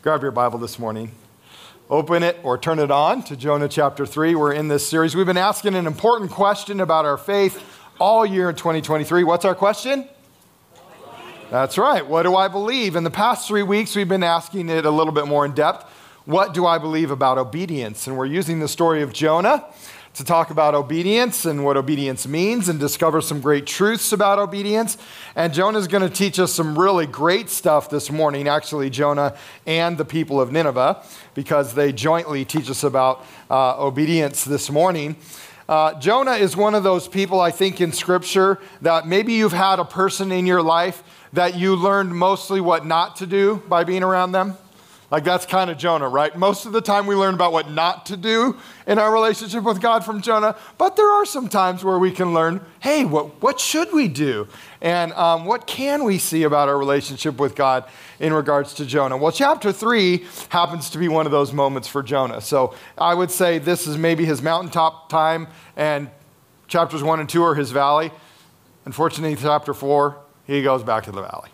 Grab your Bible this morning. Open it or turn it on to Jonah chapter 3. We're in this series. We've been asking an important question about our faith all year in 2023. What's our question? That's right. What do I believe? In the past three weeks, we've been asking it a little bit more in depth. What do I believe about obedience? And we're using the story of Jonah to talk about obedience and what obedience means and discover some great truths about obedience. And Jonah is going to teach us some really great stuff this morning, actually, Jonah and the people of Nineveh, because they jointly teach us about uh, obedience this morning. Uh, Jonah is one of those people, I think, in Scripture that maybe you've had a person in your life that you learned mostly what not to do by being around them. Like that's kind of Jonah, right? Most of the time we learn about what not to do in our relationship with God from Jonah, but there are some times where we can learn, hey, what, what should we do? And um, what can we see about our relationship with God in regards to Jonah? Well, chapter three happens to be one of those moments for Jonah. So I would say this is maybe his mountaintop time, and chapters one and two are his valley. Unfortunately, chapter four, he goes back to the valley.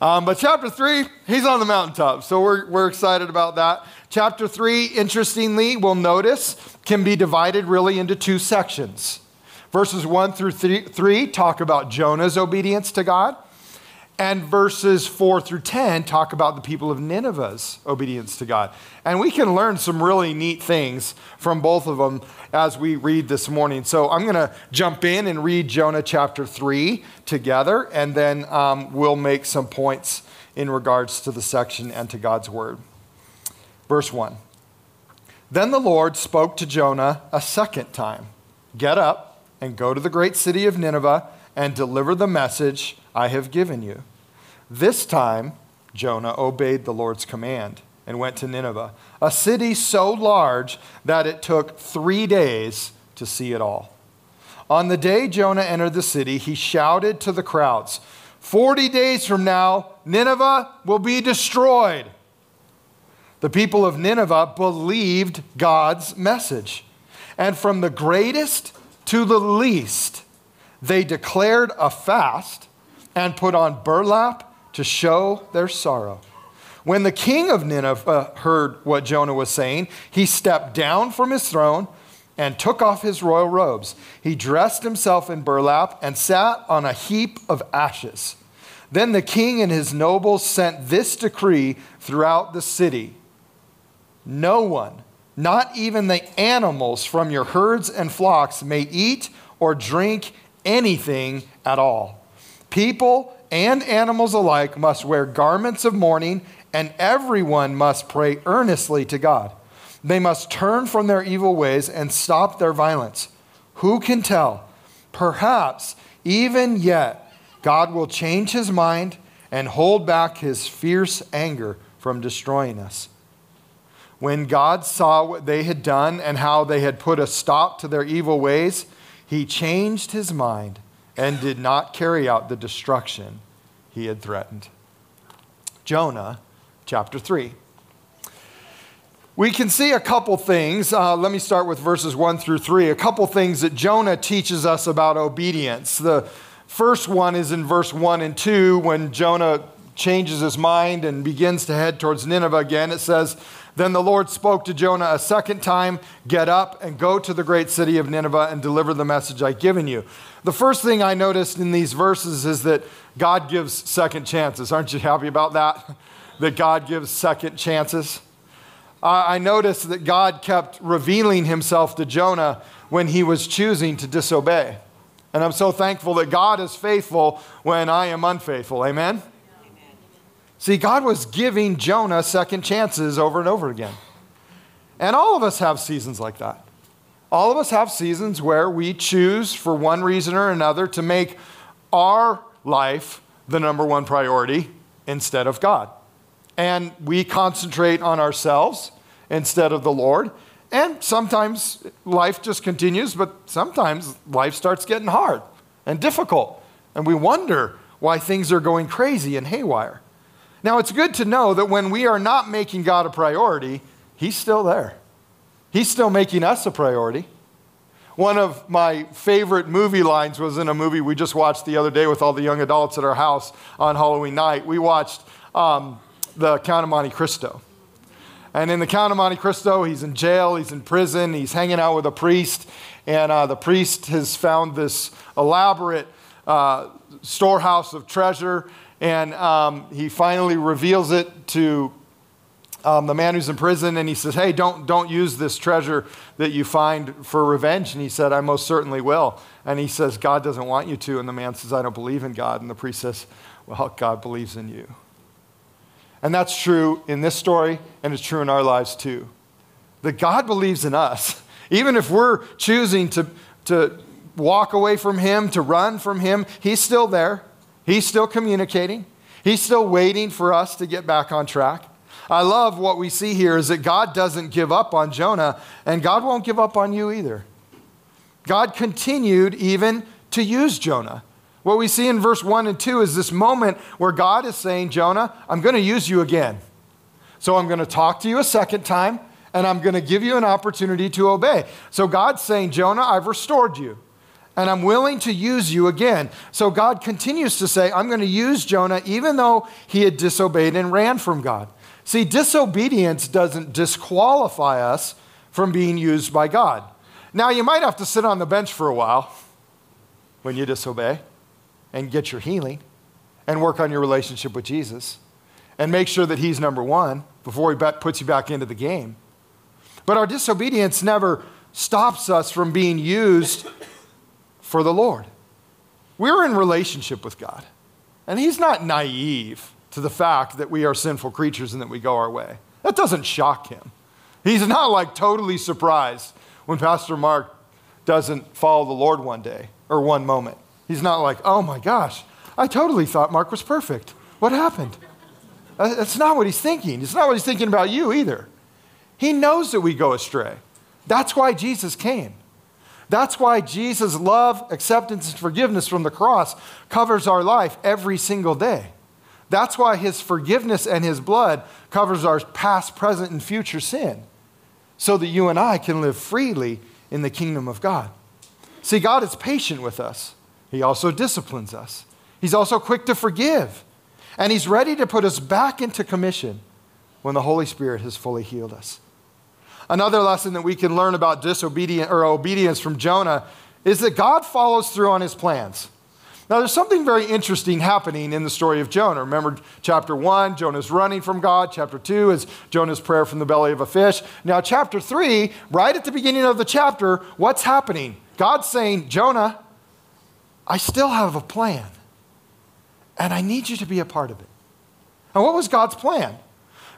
Um, but chapter three, he's on the mountaintop. So we're, we're excited about that. Chapter three, interestingly, we'll notice, can be divided really into two sections. Verses one through three, three talk about Jonah's obedience to God. And verses 4 through 10 talk about the people of Nineveh's obedience to God. And we can learn some really neat things from both of them as we read this morning. So I'm going to jump in and read Jonah chapter 3 together, and then um, we'll make some points in regards to the section and to God's word. Verse 1 Then the Lord spoke to Jonah a second time Get up and go to the great city of Nineveh and deliver the message I have given you. This time, Jonah obeyed the Lord's command and went to Nineveh, a city so large that it took three days to see it all. On the day Jonah entered the city, he shouted to the crowds, 40 days from now, Nineveh will be destroyed. The people of Nineveh believed God's message. And from the greatest to the least, they declared a fast and put on burlap to show their sorrow. When the king of Nineveh uh, heard what Jonah was saying, he stepped down from his throne and took off his royal robes. He dressed himself in burlap and sat on a heap of ashes. Then the king and his nobles sent this decree throughout the city No one, not even the animals from your herds and flocks, may eat or drink anything at all. People and animals alike must wear garments of mourning, and everyone must pray earnestly to God. They must turn from their evil ways and stop their violence. Who can tell? Perhaps even yet God will change his mind and hold back his fierce anger from destroying us. When God saw what they had done and how they had put a stop to their evil ways, he changed his mind and did not carry out the destruction he had threatened. Jonah chapter 3. We can see a couple things. Uh, let me start with verses 1 through 3. A couple things that Jonah teaches us about obedience. The first one is in verse 1 and 2 when Jonah changes his mind and begins to head towards Nineveh again. It says, Then the Lord spoke to Jonah a second time Get up and go to the great city of Nineveh and deliver the message I've given you. The first thing I noticed in these verses is that God gives second chances. Aren't you happy about that? that God gives second chances. I noticed that God kept revealing himself to Jonah when he was choosing to disobey. And I'm so thankful that God is faithful when I am unfaithful. Amen? See, God was giving Jonah second chances over and over again. And all of us have seasons like that. All of us have seasons where we choose, for one reason or another, to make our life the number one priority instead of God. And we concentrate on ourselves instead of the Lord. And sometimes life just continues, but sometimes life starts getting hard and difficult. And we wonder why things are going crazy and haywire. Now, it's good to know that when we are not making God a priority, He's still there. He's still making us a priority. One of my favorite movie lines was in a movie we just watched the other day with all the young adults at our house on Halloween night. We watched um, The Count of Monte Cristo. And in the Count of Monte Cristo, he's in jail, he's in prison, he's hanging out with a priest, and uh, the priest has found this elaborate uh, storehouse of treasure, and um, he finally reveals it to um, the man who's in prison, and he says, "Hey, don't don't use this treasure that you find for revenge." And he said, "I most certainly will." And he says, "God doesn't want you to." And the man says, "I don't believe in God." And the priest says, "Well, God believes in you." And that's true in this story, and it's true in our lives too. That God believes in us. Even if we're choosing to, to walk away from Him, to run from Him, He's still there. He's still communicating. He's still waiting for us to get back on track. I love what we see here is that God doesn't give up on Jonah, and God won't give up on you either. God continued even to use Jonah. What we see in verse 1 and 2 is this moment where God is saying, Jonah, I'm going to use you again. So I'm going to talk to you a second time, and I'm going to give you an opportunity to obey. So God's saying, Jonah, I've restored you, and I'm willing to use you again. So God continues to say, I'm going to use Jonah even though he had disobeyed and ran from God. See, disobedience doesn't disqualify us from being used by God. Now, you might have to sit on the bench for a while when you disobey and get your healing and work on your relationship with Jesus and make sure that He's number one before He puts you back into the game. But our disobedience never stops us from being used for the Lord. We're in relationship with God, and He's not naive to the fact that we are sinful creatures and that we go our way. That doesn't shock Him. He's not like totally surprised when Pastor Mark doesn't follow the Lord one day or one moment. He's not like, oh my gosh, I totally thought Mark was perfect. What happened? That's not what he's thinking. It's not what he's thinking about you either. He knows that we go astray. That's why Jesus came. That's why Jesus' love, acceptance, and forgiveness from the cross covers our life every single day. That's why his forgiveness and his blood covers our past, present, and future sin, so that you and I can live freely in the kingdom of God. See, God is patient with us. He also disciplines us. He's also quick to forgive. And He's ready to put us back into commission when the Holy Spirit has fully healed us. Another lesson that we can learn about disobedience or obedience from Jonah is that God follows through on his plans. Now, there's something very interesting happening in the story of Jonah. Remember, chapter one, Jonah's running from God. Chapter two is Jonah's prayer from the belly of a fish. Now, chapter three, right at the beginning of the chapter, what's happening? God's saying, Jonah, I still have a plan, and I need you to be a part of it. And what was God's plan?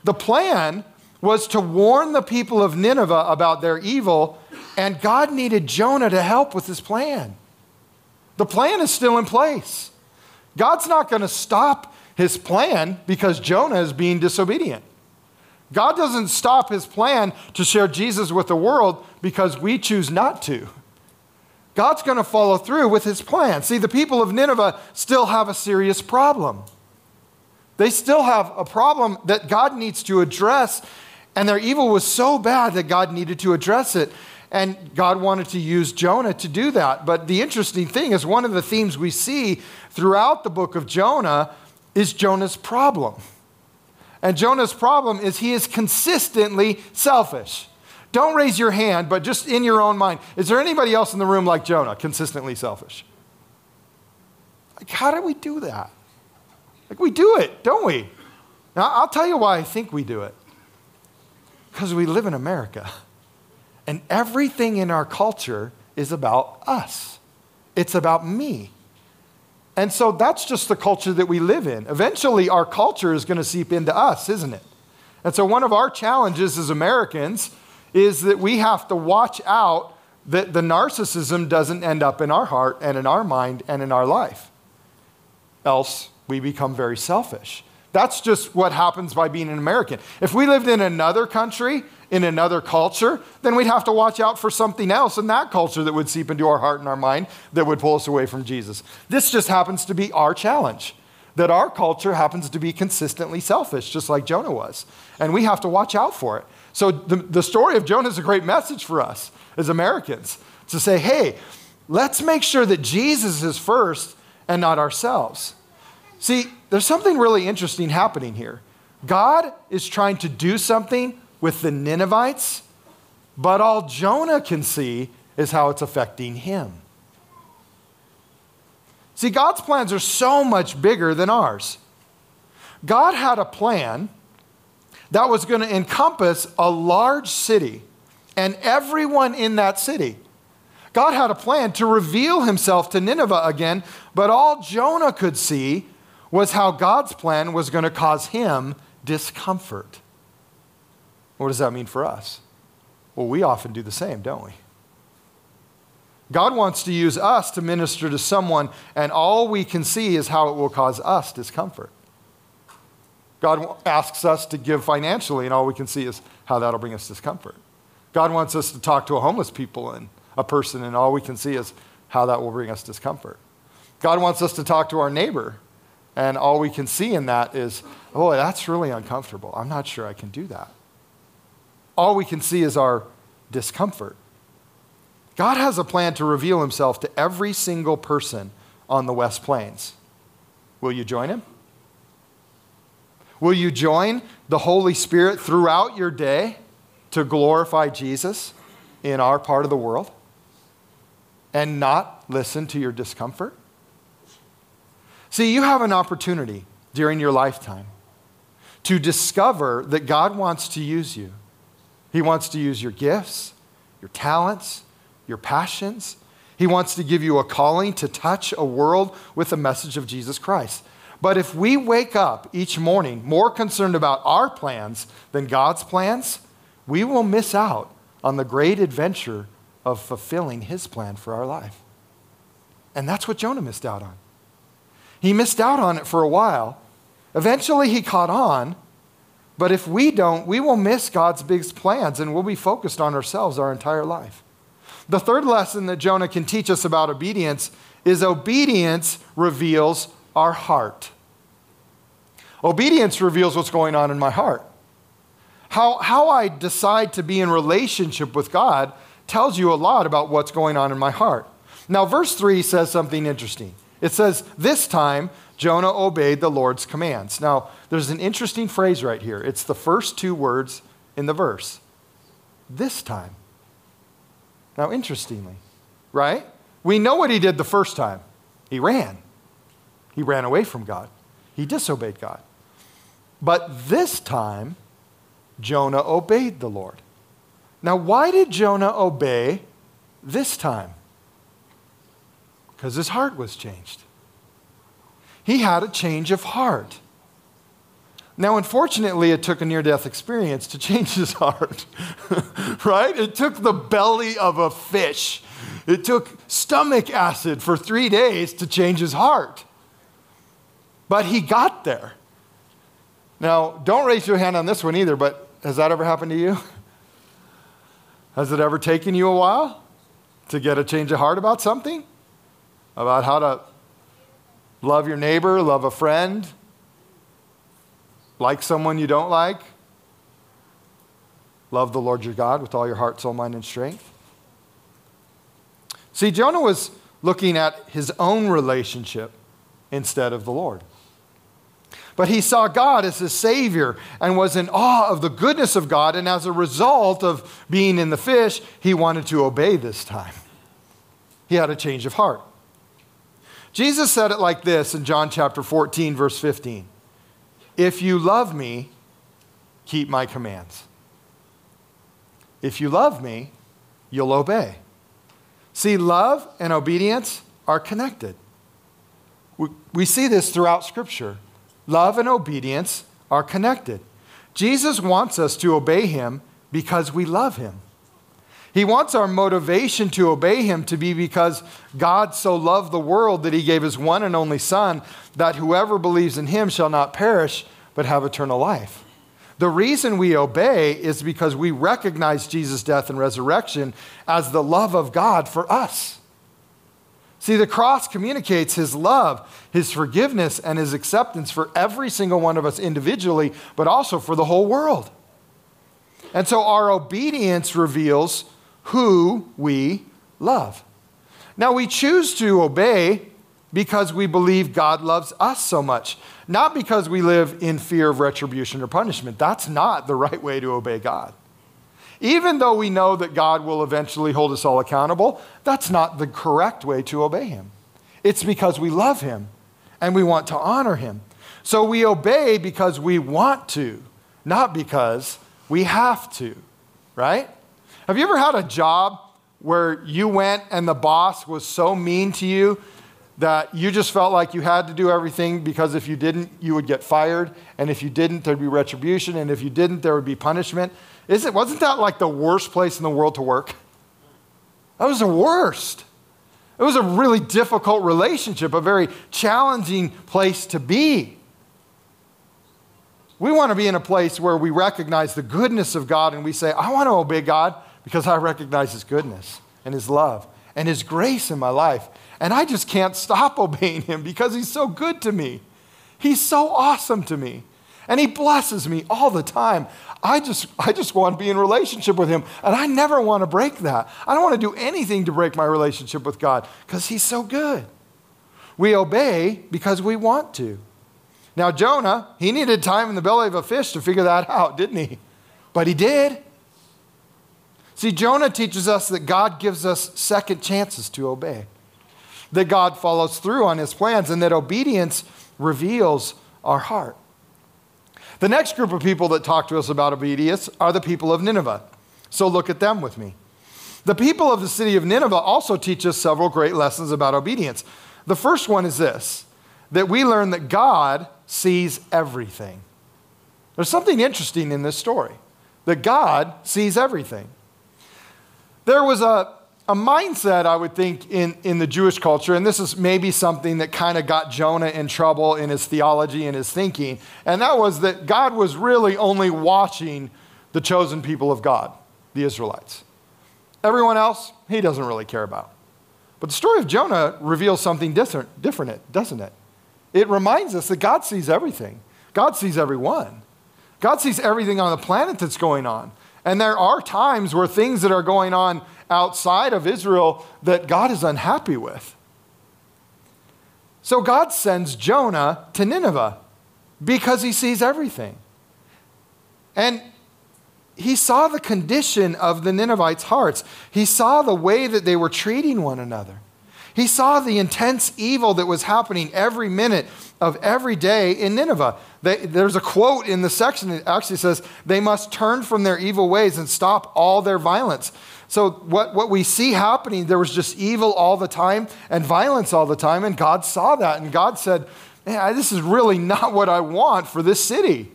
The plan was to warn the people of Nineveh about their evil, and God needed Jonah to help with his plan. The plan is still in place. God's not going to stop his plan because Jonah is being disobedient. God doesn't stop his plan to share Jesus with the world because we choose not to. God's going to follow through with his plan. See, the people of Nineveh still have a serious problem. They still have a problem that God needs to address, and their evil was so bad that God needed to address it. And God wanted to use Jonah to do that. But the interesting thing is, one of the themes we see throughout the book of Jonah is Jonah's problem. And Jonah's problem is he is consistently selfish. Don't raise your hand, but just in your own mind. Is there anybody else in the room like Jonah, consistently selfish? Like, how do we do that? Like, we do it, don't we? Now, I'll tell you why I think we do it. Because we live in America. And everything in our culture is about us, it's about me. And so that's just the culture that we live in. Eventually, our culture is going to seep into us, isn't it? And so, one of our challenges as Americans is that we have to watch out that the narcissism doesn't end up in our heart and in our mind and in our life. Else, we become very selfish. That's just what happens by being an American. If we lived in another country, in another culture, then we'd have to watch out for something else in that culture that would seep into our heart and our mind that would pull us away from Jesus. This just happens to be our challenge that our culture happens to be consistently selfish, just like Jonah was. And we have to watch out for it. So the, the story of Jonah is a great message for us as Americans to say, hey, let's make sure that Jesus is first and not ourselves. See, there's something really interesting happening here. God is trying to do something with the Ninevites, but all Jonah can see is how it's affecting him. See, God's plans are so much bigger than ours. God had a plan that was going to encompass a large city and everyone in that city. God had a plan to reveal himself to Nineveh again, but all Jonah could see was how God's plan was going to cause him discomfort. What does that mean for us? Well, we often do the same, don't we? God wants to use us to minister to someone, and all we can see is how it will cause us discomfort. God asks us to give financially, and all we can see is how that'll bring us discomfort. God wants us to talk to a homeless people and a person, and all we can see is how that will bring us discomfort. God wants us to talk to our neighbor, and all we can see in that is, oh, that's really uncomfortable. I'm not sure I can do that. All we can see is our discomfort. God has a plan to reveal himself to every single person on the West Plains. Will you join him? Will you join the Holy Spirit throughout your day to glorify Jesus in our part of the world and not listen to your discomfort? See, you have an opportunity during your lifetime to discover that God wants to use you. He wants to use your gifts, your talents, your passions. He wants to give you a calling to touch a world with the message of Jesus Christ. But if we wake up each morning more concerned about our plans than God's plans, we will miss out on the great adventure of fulfilling His plan for our life. And that's what Jonah missed out on. He missed out on it for a while. Eventually, he caught on. But if we don't, we will miss God's big plans and we'll be focused on ourselves our entire life. The third lesson that Jonah can teach us about obedience is obedience reveals our heart. Obedience reveals what's going on in my heart. How, how I decide to be in relationship with God tells you a lot about what's going on in my heart. Now, verse 3 says something interesting. It says, This time Jonah obeyed the Lord's commands. Now, there's an interesting phrase right here. It's the first two words in the verse. This time. Now, interestingly, right? We know what he did the first time. He ran. He ran away from God. He disobeyed God. But this time, Jonah obeyed the Lord. Now, why did Jonah obey this time? Because his heart was changed. He had a change of heart. Now, unfortunately, it took a near death experience to change his heart, right? It took the belly of a fish. It took stomach acid for three days to change his heart. But he got there. Now, don't raise your hand on this one either, but has that ever happened to you? Has it ever taken you a while to get a change of heart about something? About how to love your neighbor, love a friend, like someone you don't like? Love the Lord your God with all your heart, soul, mind, and strength? See, Jonah was looking at his own relationship instead of the Lord. But he saw God as his Savior and was in awe of the goodness of God. And as a result of being in the fish, he wanted to obey this time. He had a change of heart. Jesus said it like this in John chapter 14, verse 15 If you love me, keep my commands. If you love me, you'll obey. See, love and obedience are connected. We, we see this throughout Scripture. Love and obedience are connected. Jesus wants us to obey him because we love him. He wants our motivation to obey him to be because God so loved the world that he gave his one and only Son, that whoever believes in him shall not perish, but have eternal life. The reason we obey is because we recognize Jesus' death and resurrection as the love of God for us. See, the cross communicates his love, his forgiveness, and his acceptance for every single one of us individually, but also for the whole world. And so our obedience reveals who we love. Now, we choose to obey because we believe God loves us so much, not because we live in fear of retribution or punishment. That's not the right way to obey God. Even though we know that God will eventually hold us all accountable, that's not the correct way to obey Him. It's because we love Him and we want to honor Him. So we obey because we want to, not because we have to, right? Have you ever had a job where you went and the boss was so mean to you that you just felt like you had to do everything because if you didn't, you would get fired, and if you didn't, there'd be retribution, and if you didn't, there would be punishment? Isn't, wasn't that like the worst place in the world to work? That was the worst. It was a really difficult relationship, a very challenging place to be. We want to be in a place where we recognize the goodness of God and we say, I want to obey God because I recognize His goodness and His love and His grace in my life. And I just can't stop obeying Him because He's so good to me. He's so awesome to me. And He blesses me all the time. I just, I just want to be in relationship with Him. And I never want to break that. I don't want to do anything to break my relationship with God because He's so good. We obey because we want to. Now, Jonah, he needed time in the belly of a fish to figure that out, didn't he? But he did. See, Jonah teaches us that God gives us second chances to obey, that God follows through on his plans, and that obedience reveals our heart. The next group of people that talk to us about obedience are the people of Nineveh. So look at them with me. The people of the city of Nineveh also teach us several great lessons about obedience. The first one is this that we learn that God sees everything. There's something interesting in this story that God sees everything. There was a, a mindset, I would think, in, in the Jewish culture, and this is maybe something that kind of got Jonah in trouble in his theology and his thinking, and that was that God was really only watching the chosen people of God, the Israelites. Everyone else, he doesn't really care about. But the story of Jonah reveals something different, different doesn't it? It reminds us that God sees everything. God sees everyone. God sees everything on the planet that's going on. And there are times where things that are going on outside of Israel that God is unhappy with. So God sends Jonah to Nineveh because he sees everything. And he saw the condition of the Ninevites' hearts. He saw the way that they were treating one another. He saw the intense evil that was happening every minute of every day in Nineveh. They, there's a quote in the section that actually says, They must turn from their evil ways and stop all their violence. So, what, what we see happening, there was just evil all the time and violence all the time, and God saw that. And God said, Man, this is really not what I want for this city.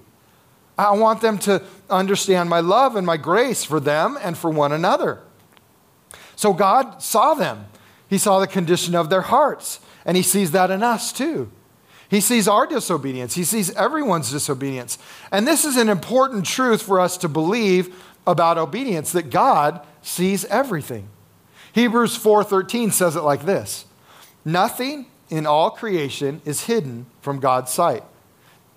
I want them to understand my love and my grace for them and for one another. So, God saw them. He saw the condition of their hearts, and He sees that in us too. He sees our disobedience, He sees everyone's disobedience. And this is an important truth for us to believe about obedience that God sees everything. Hebrews 4:13 says it like this. Nothing in all creation is hidden from God's sight.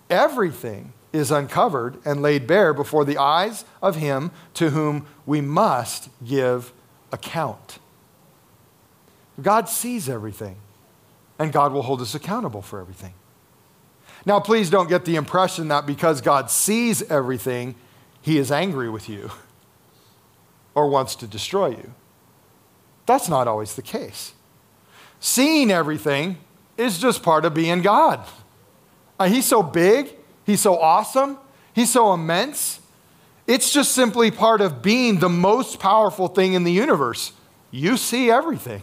Everything is uncovered and laid bare before the eyes of him to whom we must give account. God sees everything, and God will hold us accountable for everything. Now, please don't get the impression that because God sees everything, he is angry with you or wants to destroy you. That's not always the case. Seeing everything is just part of being God. Uh, he's so big, he's so awesome, he's so immense. It's just simply part of being the most powerful thing in the universe. You see everything.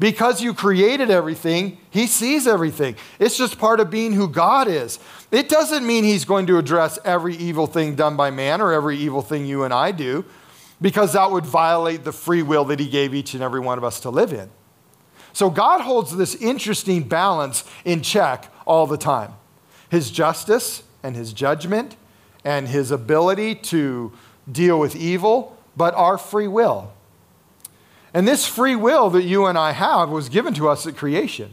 Because you created everything, He sees everything. It's just part of being who God is. It doesn't mean He's going to address every evil thing done by man or every evil thing you and I do, because that would violate the free will that He gave each and every one of us to live in. So God holds this interesting balance in check all the time His justice and His judgment and His ability to deal with evil, but our free will. And this free will that you and I have was given to us at creation.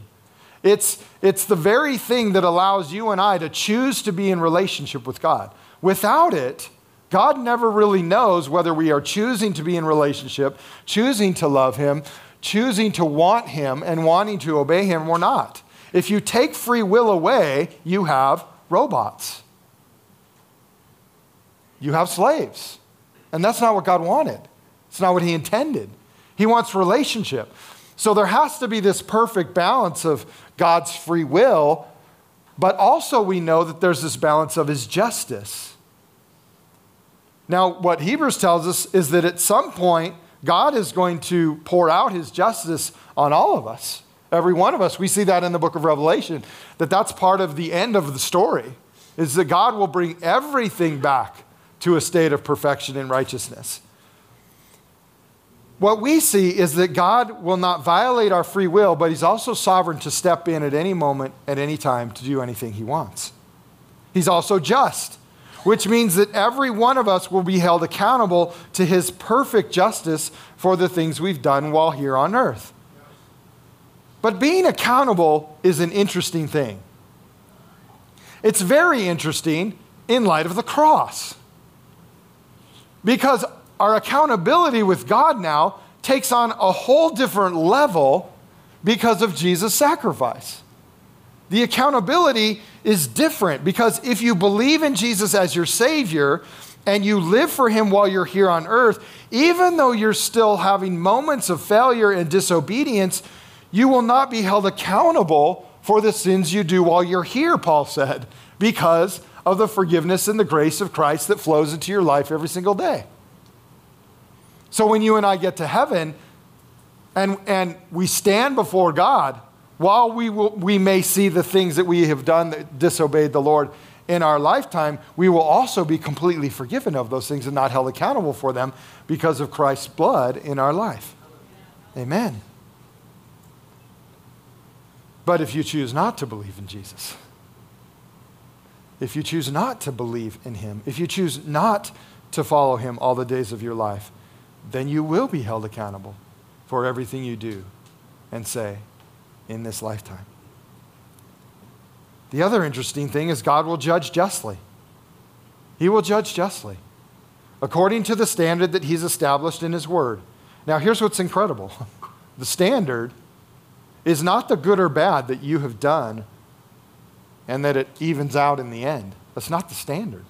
It's, it's the very thing that allows you and I to choose to be in relationship with God. Without it, God never really knows whether we are choosing to be in relationship, choosing to love Him, choosing to want Him and wanting to obey Him or not. If you take free will away, you have robots. You have slaves. And that's not what God wanted. It's not what He intended. He wants relationship. So there has to be this perfect balance of God's free will, but also we know that there's this balance of His justice. Now, what Hebrews tells us is that at some point, God is going to pour out His justice on all of us every one of us. We see that in the book of Revelation, that that's part of the end of the story, is that God will bring everything back to a state of perfection and righteousness. What we see is that God will not violate our free will, but He's also sovereign to step in at any moment, at any time, to do anything He wants. He's also just, which means that every one of us will be held accountable to His perfect justice for the things we've done while here on earth. But being accountable is an interesting thing. It's very interesting in light of the cross. Because our accountability with God now takes on a whole different level because of Jesus' sacrifice. The accountability is different because if you believe in Jesus as your Savior and you live for Him while you're here on earth, even though you're still having moments of failure and disobedience, you will not be held accountable for the sins you do while you're here, Paul said, because of the forgiveness and the grace of Christ that flows into your life every single day. So when you and I get to heaven and, and we stand before God, while we, will, we may see the things that we have done that disobeyed the Lord in our lifetime, we will also be completely forgiven of those things and not held accountable for them because of Christ's blood in our life. Amen. But if you choose not to believe in Jesus, if you choose not to believe in him, if you choose not to follow him all the days of your life, then you will be held accountable for everything you do and say in this lifetime. The other interesting thing is God will judge justly. He will judge justly according to the standard that He's established in His Word. Now, here's what's incredible the standard is not the good or bad that you have done and that it evens out in the end. That's not the standard.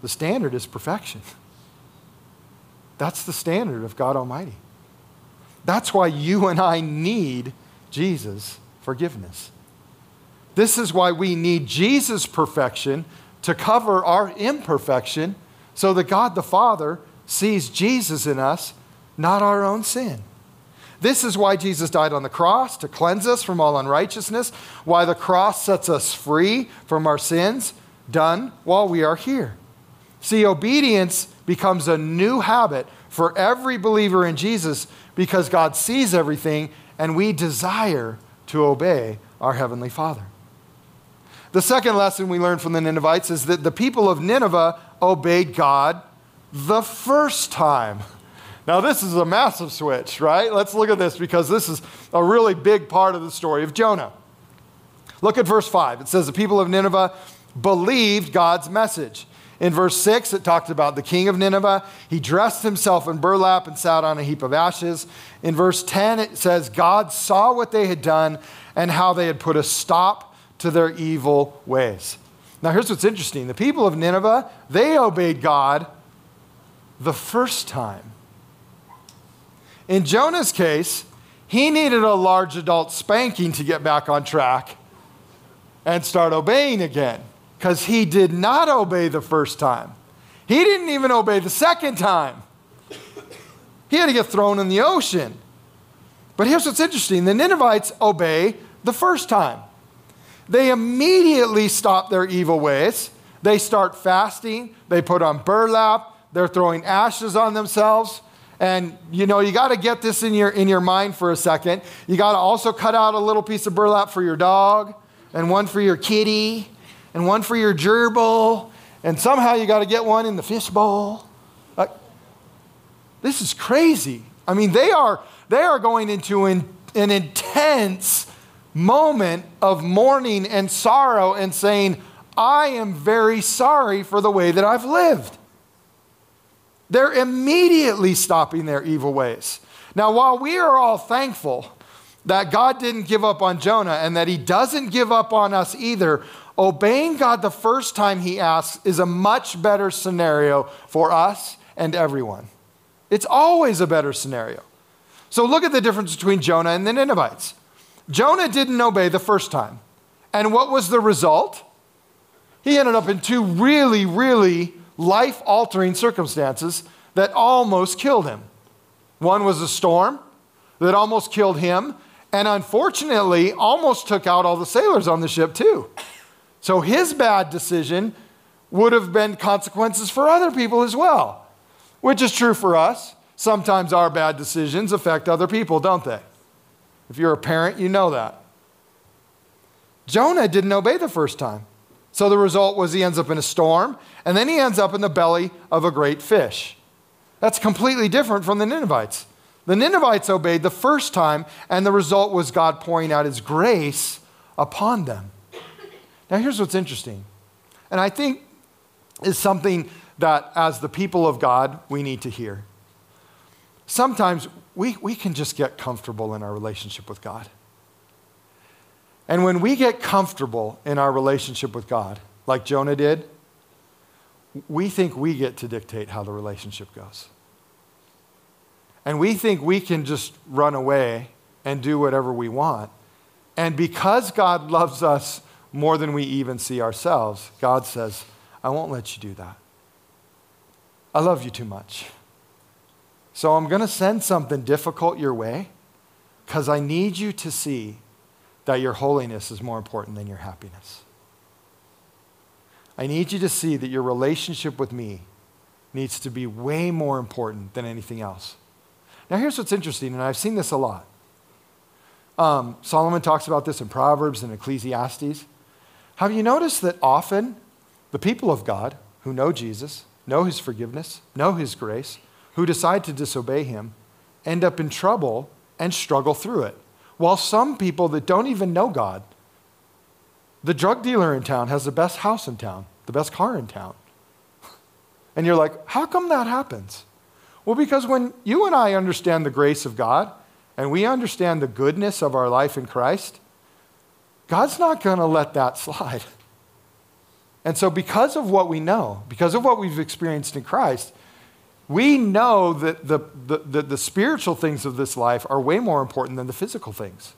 The standard is perfection. That's the standard of God Almighty. That's why you and I need Jesus' forgiveness. This is why we need Jesus' perfection to cover our imperfection so that God the Father sees Jesus in us, not our own sin. This is why Jesus died on the cross to cleanse us from all unrighteousness, why the cross sets us free from our sins, done while we are here. See, obedience becomes a new habit for every believer in Jesus because God sees everything and we desire to obey our Heavenly Father. The second lesson we learn from the Ninevites is that the people of Nineveh obeyed God the first time. Now, this is a massive switch, right? Let's look at this because this is a really big part of the story of Jonah. Look at verse 5. It says, The people of Nineveh believed God's message. In verse 6, it talks about the king of Nineveh. He dressed himself in burlap and sat on a heap of ashes. In verse 10, it says, God saw what they had done and how they had put a stop to their evil ways. Now, here's what's interesting the people of Nineveh, they obeyed God the first time. In Jonah's case, he needed a large adult spanking to get back on track and start obeying again because he did not obey the first time. He didn't even obey the second time. He had to get thrown in the ocean. But here's what's interesting the Ninevites obey the first time. They immediately stop their evil ways. They start fasting. They put on burlap. They're throwing ashes on themselves. And you know, you got to get this in your in your mind for a second. You got to also cut out a little piece of burlap for your dog, and one for your kitty, and one for your gerbil, and somehow you got to get one in the fishbowl. Like, this is crazy. I mean, they are they are going into an, an intense moment of mourning and sorrow and saying, I am very sorry for the way that I've lived. They're immediately stopping their evil ways. Now, while we are all thankful that God didn't give up on Jonah and that he doesn't give up on us either, obeying God the first time he asks is a much better scenario for us and everyone. It's always a better scenario. So look at the difference between Jonah and the Ninevites. Jonah didn't obey the first time. And what was the result? He ended up in two really, really life altering circumstances that almost killed him. One was a storm that almost killed him, and unfortunately, almost took out all the sailors on the ship, too. So his bad decision would have been consequences for other people as well, which is true for us. Sometimes our bad decisions affect other people, don't they? If you're a parent, you know that. Jonah didn't obey the first time. So the result was he ends up in a storm, and then he ends up in the belly of a great fish. That's completely different from the Ninevites. The Ninevites obeyed the first time, and the result was God pouring out his grace upon them. Now, here's what's interesting, and I think is something that, as the people of God, we need to hear. Sometimes we, we can just get comfortable in our relationship with God. And when we get comfortable in our relationship with God, like Jonah did, we think we get to dictate how the relationship goes. And we think we can just run away and do whatever we want. And because God loves us more than we even see ourselves, God says, I won't let you do that. I love you too much. So I'm going to send something difficult your way because I need you to see that your holiness is more important than your happiness. I need you to see that your relationship with me needs to be way more important than anything else. Now, here's what's interesting, and I've seen this a lot. Um, Solomon talks about this in Proverbs and Ecclesiastes. Have you noticed that often the people of God who know Jesus, know his forgiveness, know his grace, who decide to disobey him, end up in trouble and struggle through it? While some people that don't even know God, the drug dealer in town has the best house in town, the best car in town. And you're like, how come that happens? Well, because when you and I understand the grace of God and we understand the goodness of our life in Christ, God's not going to let that slide. And so, because of what we know, because of what we've experienced in Christ, we know that the, the, the, the, spiritual things of this life are way more important than the physical things.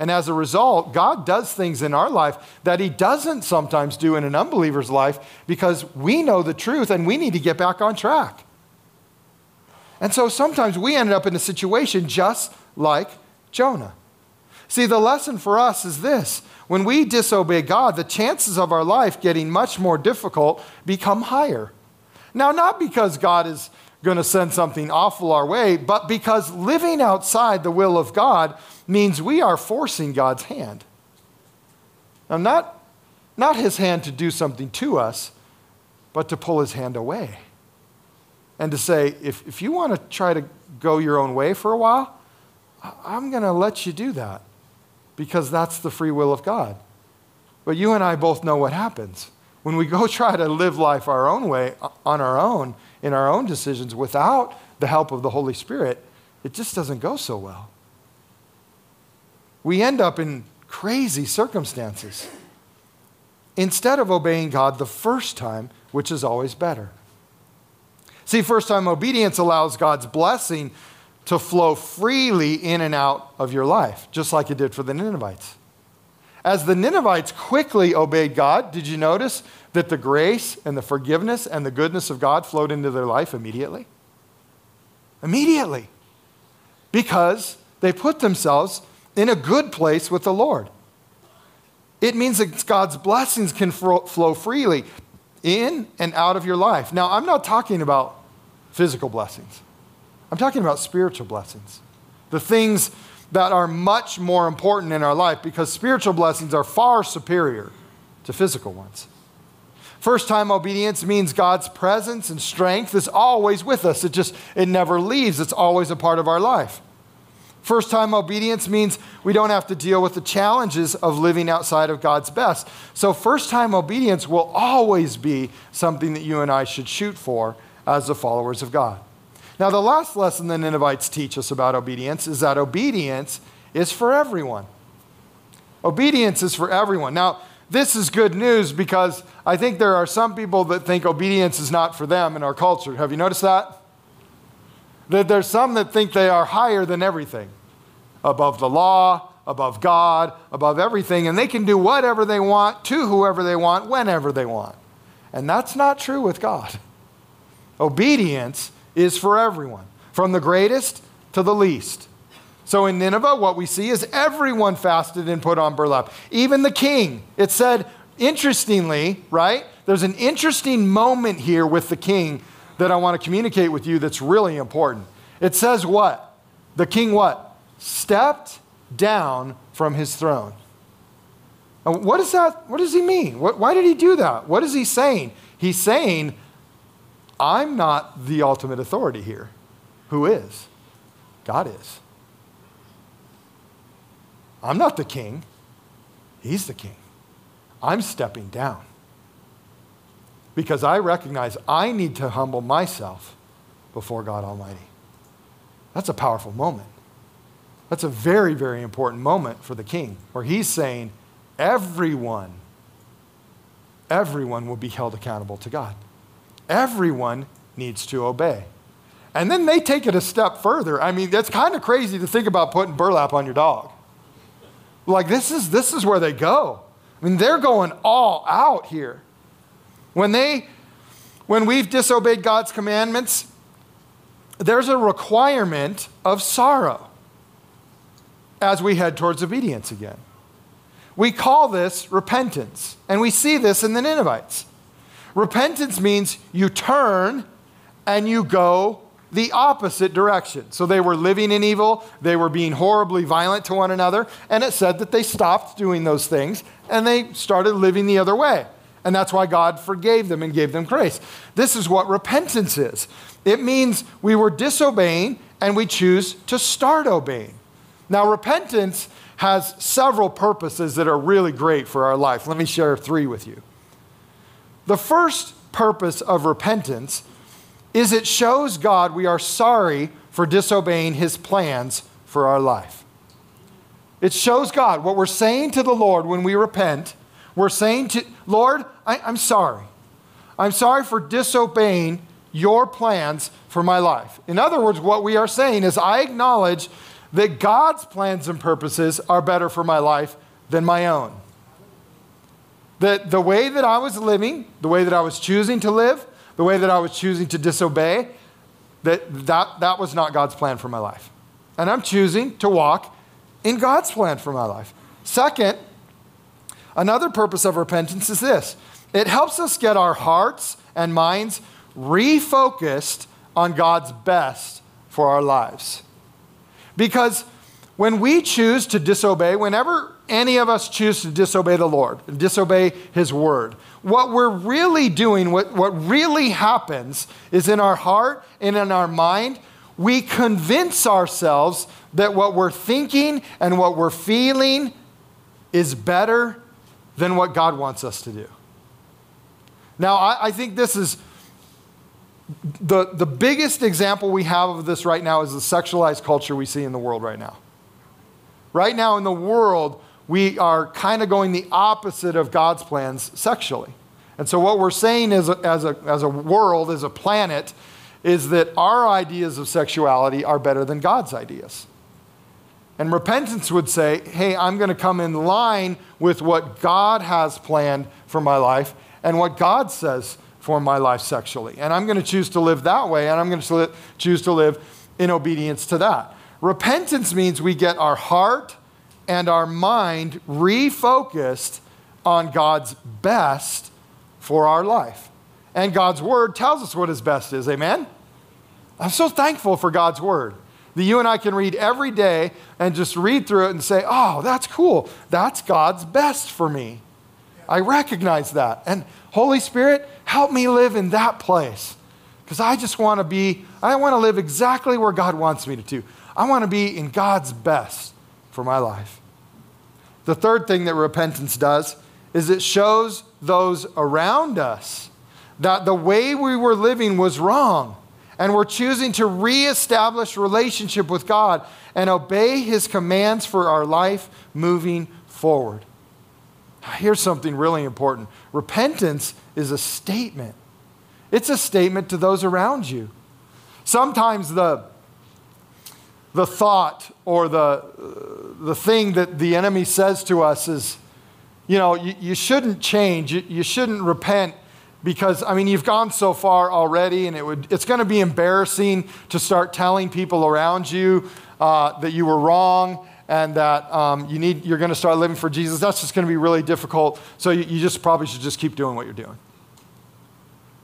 And as a result, God does things in our life that He doesn't sometimes do in an unbeliever's life because we know the truth and we need to get back on track. And so sometimes we ended up in a situation just like Jonah. See, the lesson for us is this when we disobey God, the chances of our life getting much more difficult become higher. Now, not because God is going to send something awful our way, but because living outside the will of God means we are forcing God's hand. Now, not, not his hand to do something to us, but to pull his hand away and to say, if, if you want to try to go your own way for a while, I'm going to let you do that because that's the free will of God. But you and I both know what happens. When we go try to live life our own way, on our own, in our own decisions, without the help of the Holy Spirit, it just doesn't go so well. We end up in crazy circumstances instead of obeying God the first time, which is always better. See, first time obedience allows God's blessing to flow freely in and out of your life, just like it did for the Ninevites. As the Ninevites quickly obeyed God, did you notice that the grace and the forgiveness and the goodness of God flowed into their life immediately? Immediately. Because they put themselves in a good place with the Lord. It means that God's blessings can flow freely in and out of your life. Now, I'm not talking about physical blessings, I'm talking about spiritual blessings. The things that are much more important in our life because spiritual blessings are far superior to physical ones. First time obedience means God's presence and strength is always with us. It just, it never leaves. It's always a part of our life. First time obedience means we don't have to deal with the challenges of living outside of God's best. So, first time obedience will always be something that you and I should shoot for as the followers of God. Now, the last lesson the Ninevites teach us about obedience is that obedience is for everyone. Obedience is for everyone. Now, this is good news because I think there are some people that think obedience is not for them in our culture. Have you noticed that? That there's some that think they are higher than everything, above the law, above God, above everything, and they can do whatever they want to whoever they want, whenever they want. And that's not true with God. Obedience is for everyone, from the greatest to the least. So in Nineveh, what we see is everyone fasted and put on burlap, even the king. It said, interestingly, right? There's an interesting moment here with the king that I want to communicate with you that's really important. It says what? The king what? Stepped down from his throne. what does that, what does he mean? What, why did he do that? What is he saying? He's saying, I'm not the ultimate authority here. Who is? God is. I'm not the king, he's the king. I'm stepping down because I recognize I need to humble myself before God Almighty. That's a powerful moment. That's a very, very important moment for the king where he's saying, everyone, everyone will be held accountable to God. Everyone needs to obey. And then they take it a step further. I mean, that's kind of crazy to think about putting burlap on your dog. Like, this is, this is where they go. I mean, they're going all out here. When they, when we've disobeyed God's commandments, there's a requirement of sorrow as we head towards obedience again. We call this repentance, and we see this in the Ninevites. Repentance means you turn and you go the opposite direction. So they were living in evil, they were being horribly violent to one another, and it said that they stopped doing those things and they started living the other way. And that's why God forgave them and gave them grace. This is what repentance is it means we were disobeying and we choose to start obeying. Now, repentance has several purposes that are really great for our life. Let me share three with you. The first purpose of repentance is it shows God we are sorry for disobeying his plans for our life. It shows God what we're saying to the Lord when we repent. We're saying to, Lord, I, I'm sorry. I'm sorry for disobeying your plans for my life. In other words, what we are saying is, I acknowledge that God's plans and purposes are better for my life than my own. That the way that I was living, the way that I was choosing to live, the way that I was choosing to disobey, that, that, that was not God's plan for my life. And I'm choosing to walk in God's plan for my life. Second, another purpose of repentance is this it helps us get our hearts and minds refocused on God's best for our lives. Because when we choose to disobey, whenever any of us choose to disobey the Lord, disobey His word, what we're really doing, what, what really happens, is in our heart and in our mind, we convince ourselves that what we're thinking and what we're feeling is better than what God wants us to do. Now, I, I think this is the, the biggest example we have of this right now is the sexualized culture we see in the world right now. Right now in the world, we are kind of going the opposite of God's plans sexually. And so, what we're saying as a, as, a, as a world, as a planet, is that our ideas of sexuality are better than God's ideas. And repentance would say, hey, I'm going to come in line with what God has planned for my life and what God says for my life sexually. And I'm going to choose to live that way, and I'm going to choose to live in obedience to that. Repentance means we get our heart and our mind refocused on God's best for our life. And God's word tells us what his best is. Amen? I'm so thankful for God's word. That you and I can read every day and just read through it and say, oh, that's cool. That's God's best for me. I recognize that. And Holy Spirit, help me live in that place. Because I just want to be, I want to live exactly where God wants me to. I want to be in God's best for my life. The third thing that repentance does is it shows those around us that the way we were living was wrong And we're choosing to reestablish relationship with God and obey his commands for our life moving forward. Here's something really important repentance is a statement, it's a statement to those around you. Sometimes the, the thought or the, the thing that the enemy says to us is, you know, you, you shouldn't change, you, you shouldn't repent because I mean you've gone so far already, and it would it's going to be embarrassing to start telling people around you uh, that you were wrong and that um, you need you're going to start living for Jesus. That's just going to be really difficult. So you, you just probably should just keep doing what you're doing.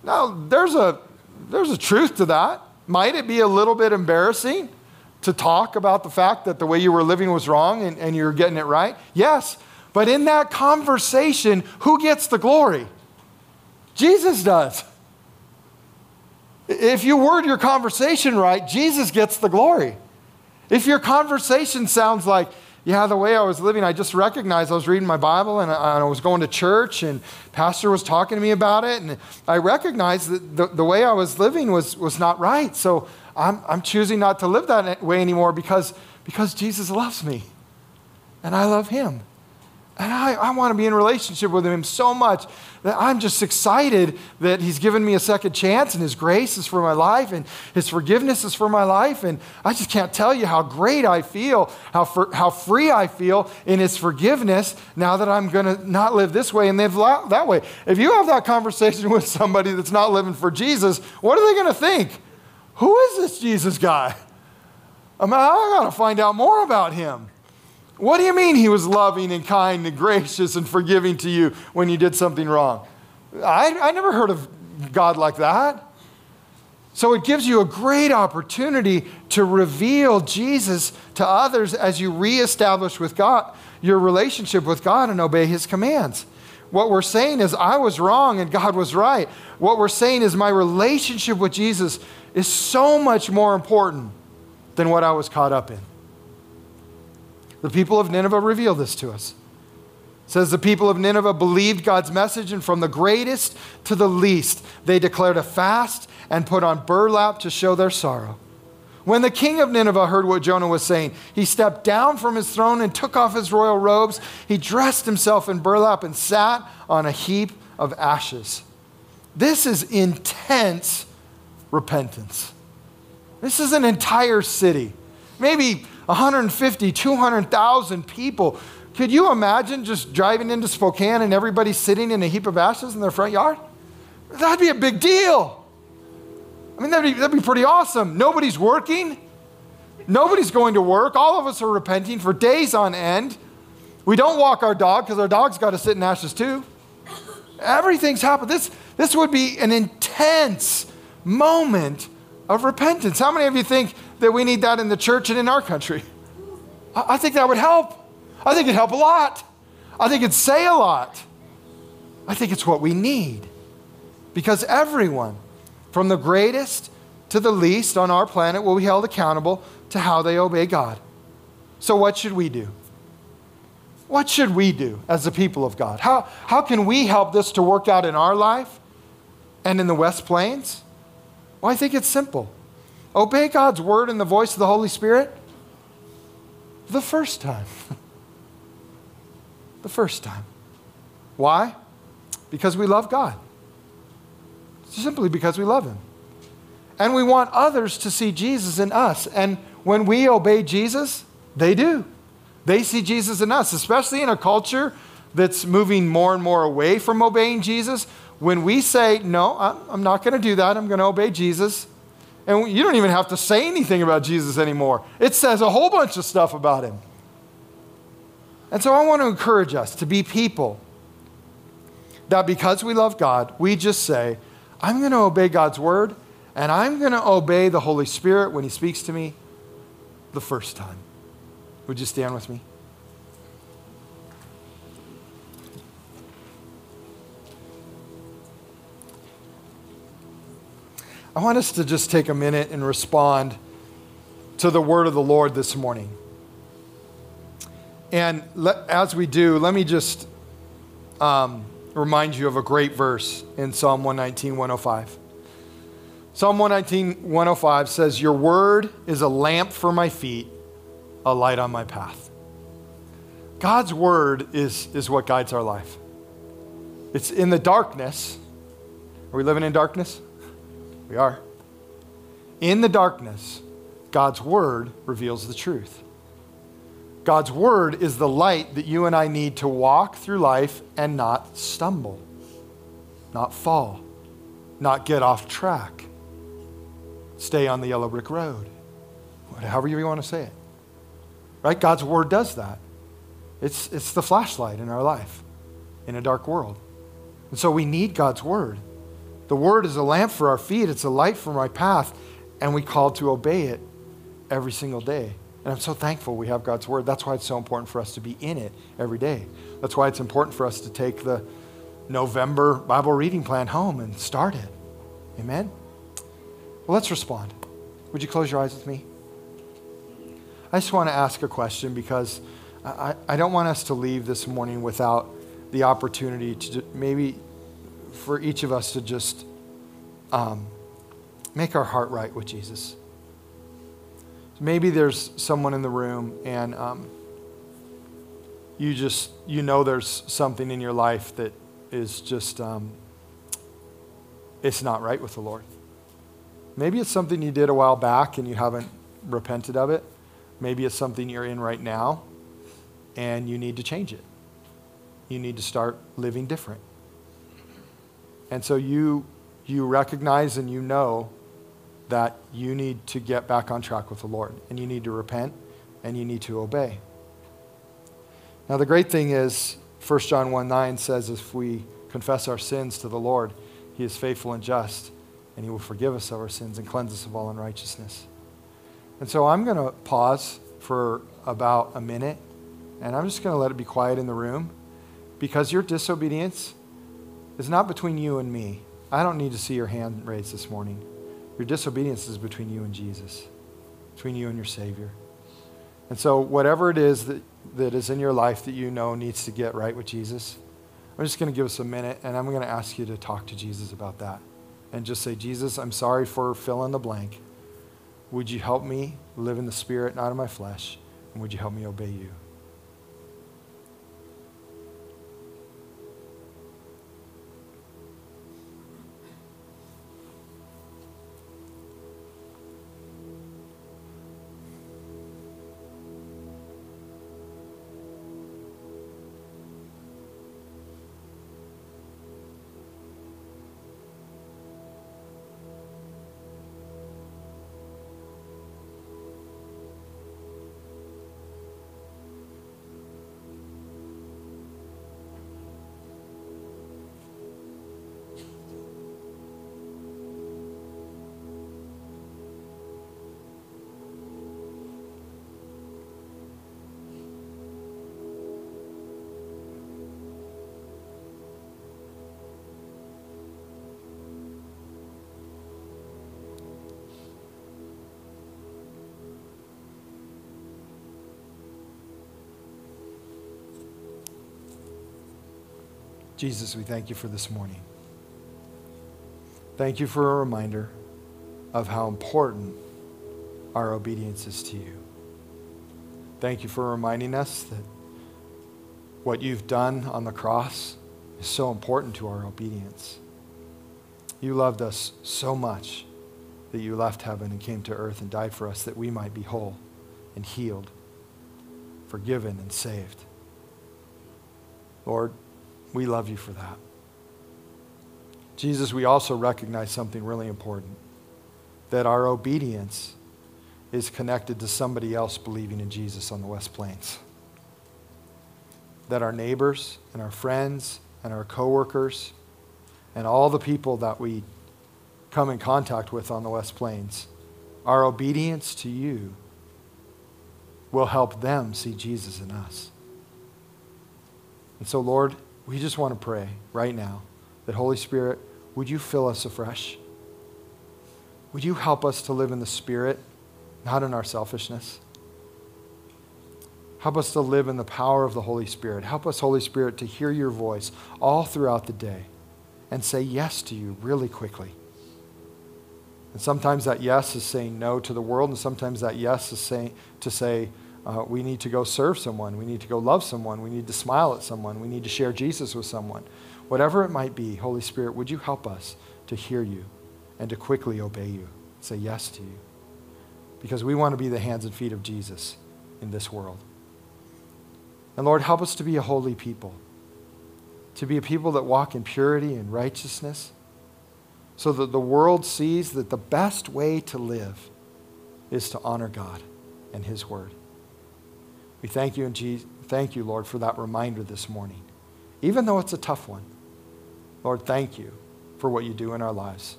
Now there's a there's a truth to that. Might it be a little bit embarrassing to talk about the fact that the way you were living was wrong and, and you're getting it right? Yes. But in that conversation, who gets the glory? Jesus does. If you word your conversation right, Jesus gets the glory. If your conversation sounds like, yeah, the way I was living, I just recognized I was reading my Bible and I, was going to church and pastor was talking to me about it. And I recognized that the, the way I was living was, was not right. So I'm, I'm choosing not to live that way anymore because, because Jesus loves me and I love him. And I, I want to be in relationship with him so much that I'm just excited that he's given me a second chance and his grace is for my life and his forgiveness is for my life. And I just can't tell you how great I feel, how, for, how free I feel in his forgiveness now that I'm going to not live this way and live that way. If you have that conversation with somebody that's not living for Jesus, what are they going to think? Who is this Jesus guy? I mean, I got to find out more about him. What do you mean he was loving and kind and gracious and forgiving to you when you did something wrong? I, I never heard of God like that. So it gives you a great opportunity to reveal Jesus to others as you reestablish with God your relationship with God and obey his commands. What we're saying is, I was wrong and God was right. What we're saying is, my relationship with Jesus is so much more important than what I was caught up in. The people of Nineveh reveal this to us. It says the people of Nineveh believed God's message, and from the greatest to the least, they declared a fast and put on burlap to show their sorrow. When the king of Nineveh heard what Jonah was saying, he stepped down from his throne and took off his royal robes. He dressed himself in burlap and sat on a heap of ashes. This is intense repentance. This is an entire city. Maybe 150, 200,000 people. Could you imagine just driving into Spokane and everybody sitting in a heap of ashes in their front yard? That'd be a big deal. I mean, that'd be, that'd be pretty awesome. Nobody's working, nobody's going to work. All of us are repenting for days on end. We don't walk our dog because our dog's got to sit in ashes too. Everything's happened. This, this would be an intense moment of repentance. How many of you think that we need that in the church and in our country? I think that would help. I think it'd help a lot. I think it'd say a lot. I think it's what we need. Because everyone, from the greatest to the least on our planet, will be held accountable to how they obey God. So, what should we do? What should we do as the people of God? How, how can we help this to work out in our life and in the West Plains? Well, I think it's simple. Obey God's word and the voice of the Holy Spirit the first time. the first time. Why? Because we love God. Simply because we love Him. And we want others to see Jesus in us. And when we obey Jesus, they do. They see Jesus in us, especially in a culture that's moving more and more away from obeying Jesus when we say, No, I'm not going to do that, I'm going to obey Jesus, and you don't even have to say anything about Jesus anymore, it says a whole bunch of stuff about him. And so I want to encourage us to be people that because we love God, we just say, I'm going to obey God's word, and I'm going to obey the Holy Spirit when He speaks to me the first time. Would you stand with me? I want us to just take a minute and respond to the word of the Lord this morning. And let, as we do, let me just um, remind you of a great verse in Psalm 119, 105. Psalm 119, 105 says, Your word is a lamp for my feet, a light on my path. God's word is, is what guides our life. It's in the darkness. Are we living in darkness? We are. In the darkness, God's word reveals the truth. God's word is the light that you and I need to walk through life and not stumble, not fall, not get off track, stay on the yellow brick road, however you want to say it. Right? God's word does that. It's, it's the flashlight in our life in a dark world. And so we need God's word. The word is a lamp for our feet, it's a light for my path, and we call to obey it every single day. And I'm so thankful we have God's word. That's why it's so important for us to be in it every day. That's why it's important for us to take the November Bible reading plan home and start it. Amen? Well, let's respond. Would you close your eyes with me? I just want to ask a question because I, I don't want us to leave this morning without the opportunity to maybe for each of us to just um, make our heart right with Jesus. Maybe there's someone in the room and um, you just, you know, there's something in your life that is just, um, it's not right with the Lord. Maybe it's something you did a while back and you haven't repented of it. Maybe it's something you're in right now and you need to change it. You need to start living different. And so you, you recognize and you know that you need to get back on track with the Lord and you need to repent and you need to obey. Now, the great thing is, 1 John 1 9 says, if we confess our sins to the Lord, he is faithful and just, and he will forgive us of our sins and cleanse us of all unrighteousness. And so I'm going to pause for about a minute and I'm just going to let it be quiet in the room because your disobedience is not between you and me. I don't need to see your hand raised this morning. Your disobedience is between you and Jesus, between you and your Savior. And so, whatever it is that, that is in your life that you know needs to get right with Jesus, I'm just going to give us a minute and I'm going to ask you to talk to Jesus about that. And just say, Jesus, I'm sorry for fill in the blank. Would you help me live in the Spirit, not in my flesh? And would you help me obey you? Jesus, we thank you for this morning. Thank you for a reminder of how important our obedience is to you. Thank you for reminding us that what you've done on the cross is so important to our obedience. You loved us so much that you left heaven and came to earth and died for us that we might be whole and healed, forgiven and saved. Lord, we love you for that. Jesus, we also recognize something really important that our obedience is connected to somebody else believing in Jesus on the West Plains. That our neighbors and our friends and our coworkers and all the people that we come in contact with on the West Plains, our obedience to you will help them see Jesus in us. And so, Lord, we just want to pray right now that, Holy Spirit, would you fill us afresh? Would you help us to live in the Spirit, not in our selfishness? Help us to live in the power of the Holy Spirit. Help us, Holy Spirit, to hear your voice all throughout the day and say yes to you really quickly. And sometimes that yes is saying no to the world, and sometimes that yes is saying to say, uh, we need to go serve someone, we need to go love someone, we need to smile at someone, we need to share Jesus with someone. Whatever it might be, Holy Spirit, would you help us to hear you and to quickly obey you, say yes to you? Because we want to be the hands and feet of Jesus in this world. And Lord, help us to be a holy people, to be a people that walk in purity and righteousness, so that the world sees that the best way to live is to honor God and His Word. We thank you, and Jesus, thank you, Lord, for that reminder this morning. Even though it's a tough one, Lord, thank you for what you do in our lives.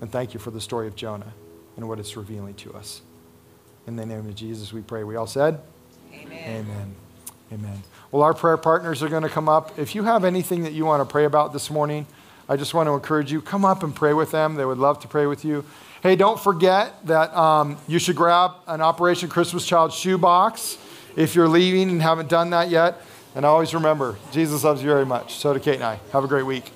And thank you for the story of Jonah and what it's revealing to us. In the name of Jesus, we pray. We all said, Amen. Amen. Amen. Well, our prayer partners are going to come up. If you have anything that you want to pray about this morning, I just want to encourage you come up and pray with them. They would love to pray with you. Hey, don't forget that um, you should grab an Operation Christmas Child shoebox if you're leaving and haven't done that yet. And always remember, Jesus loves you very much. So do Kate and I. Have a great week.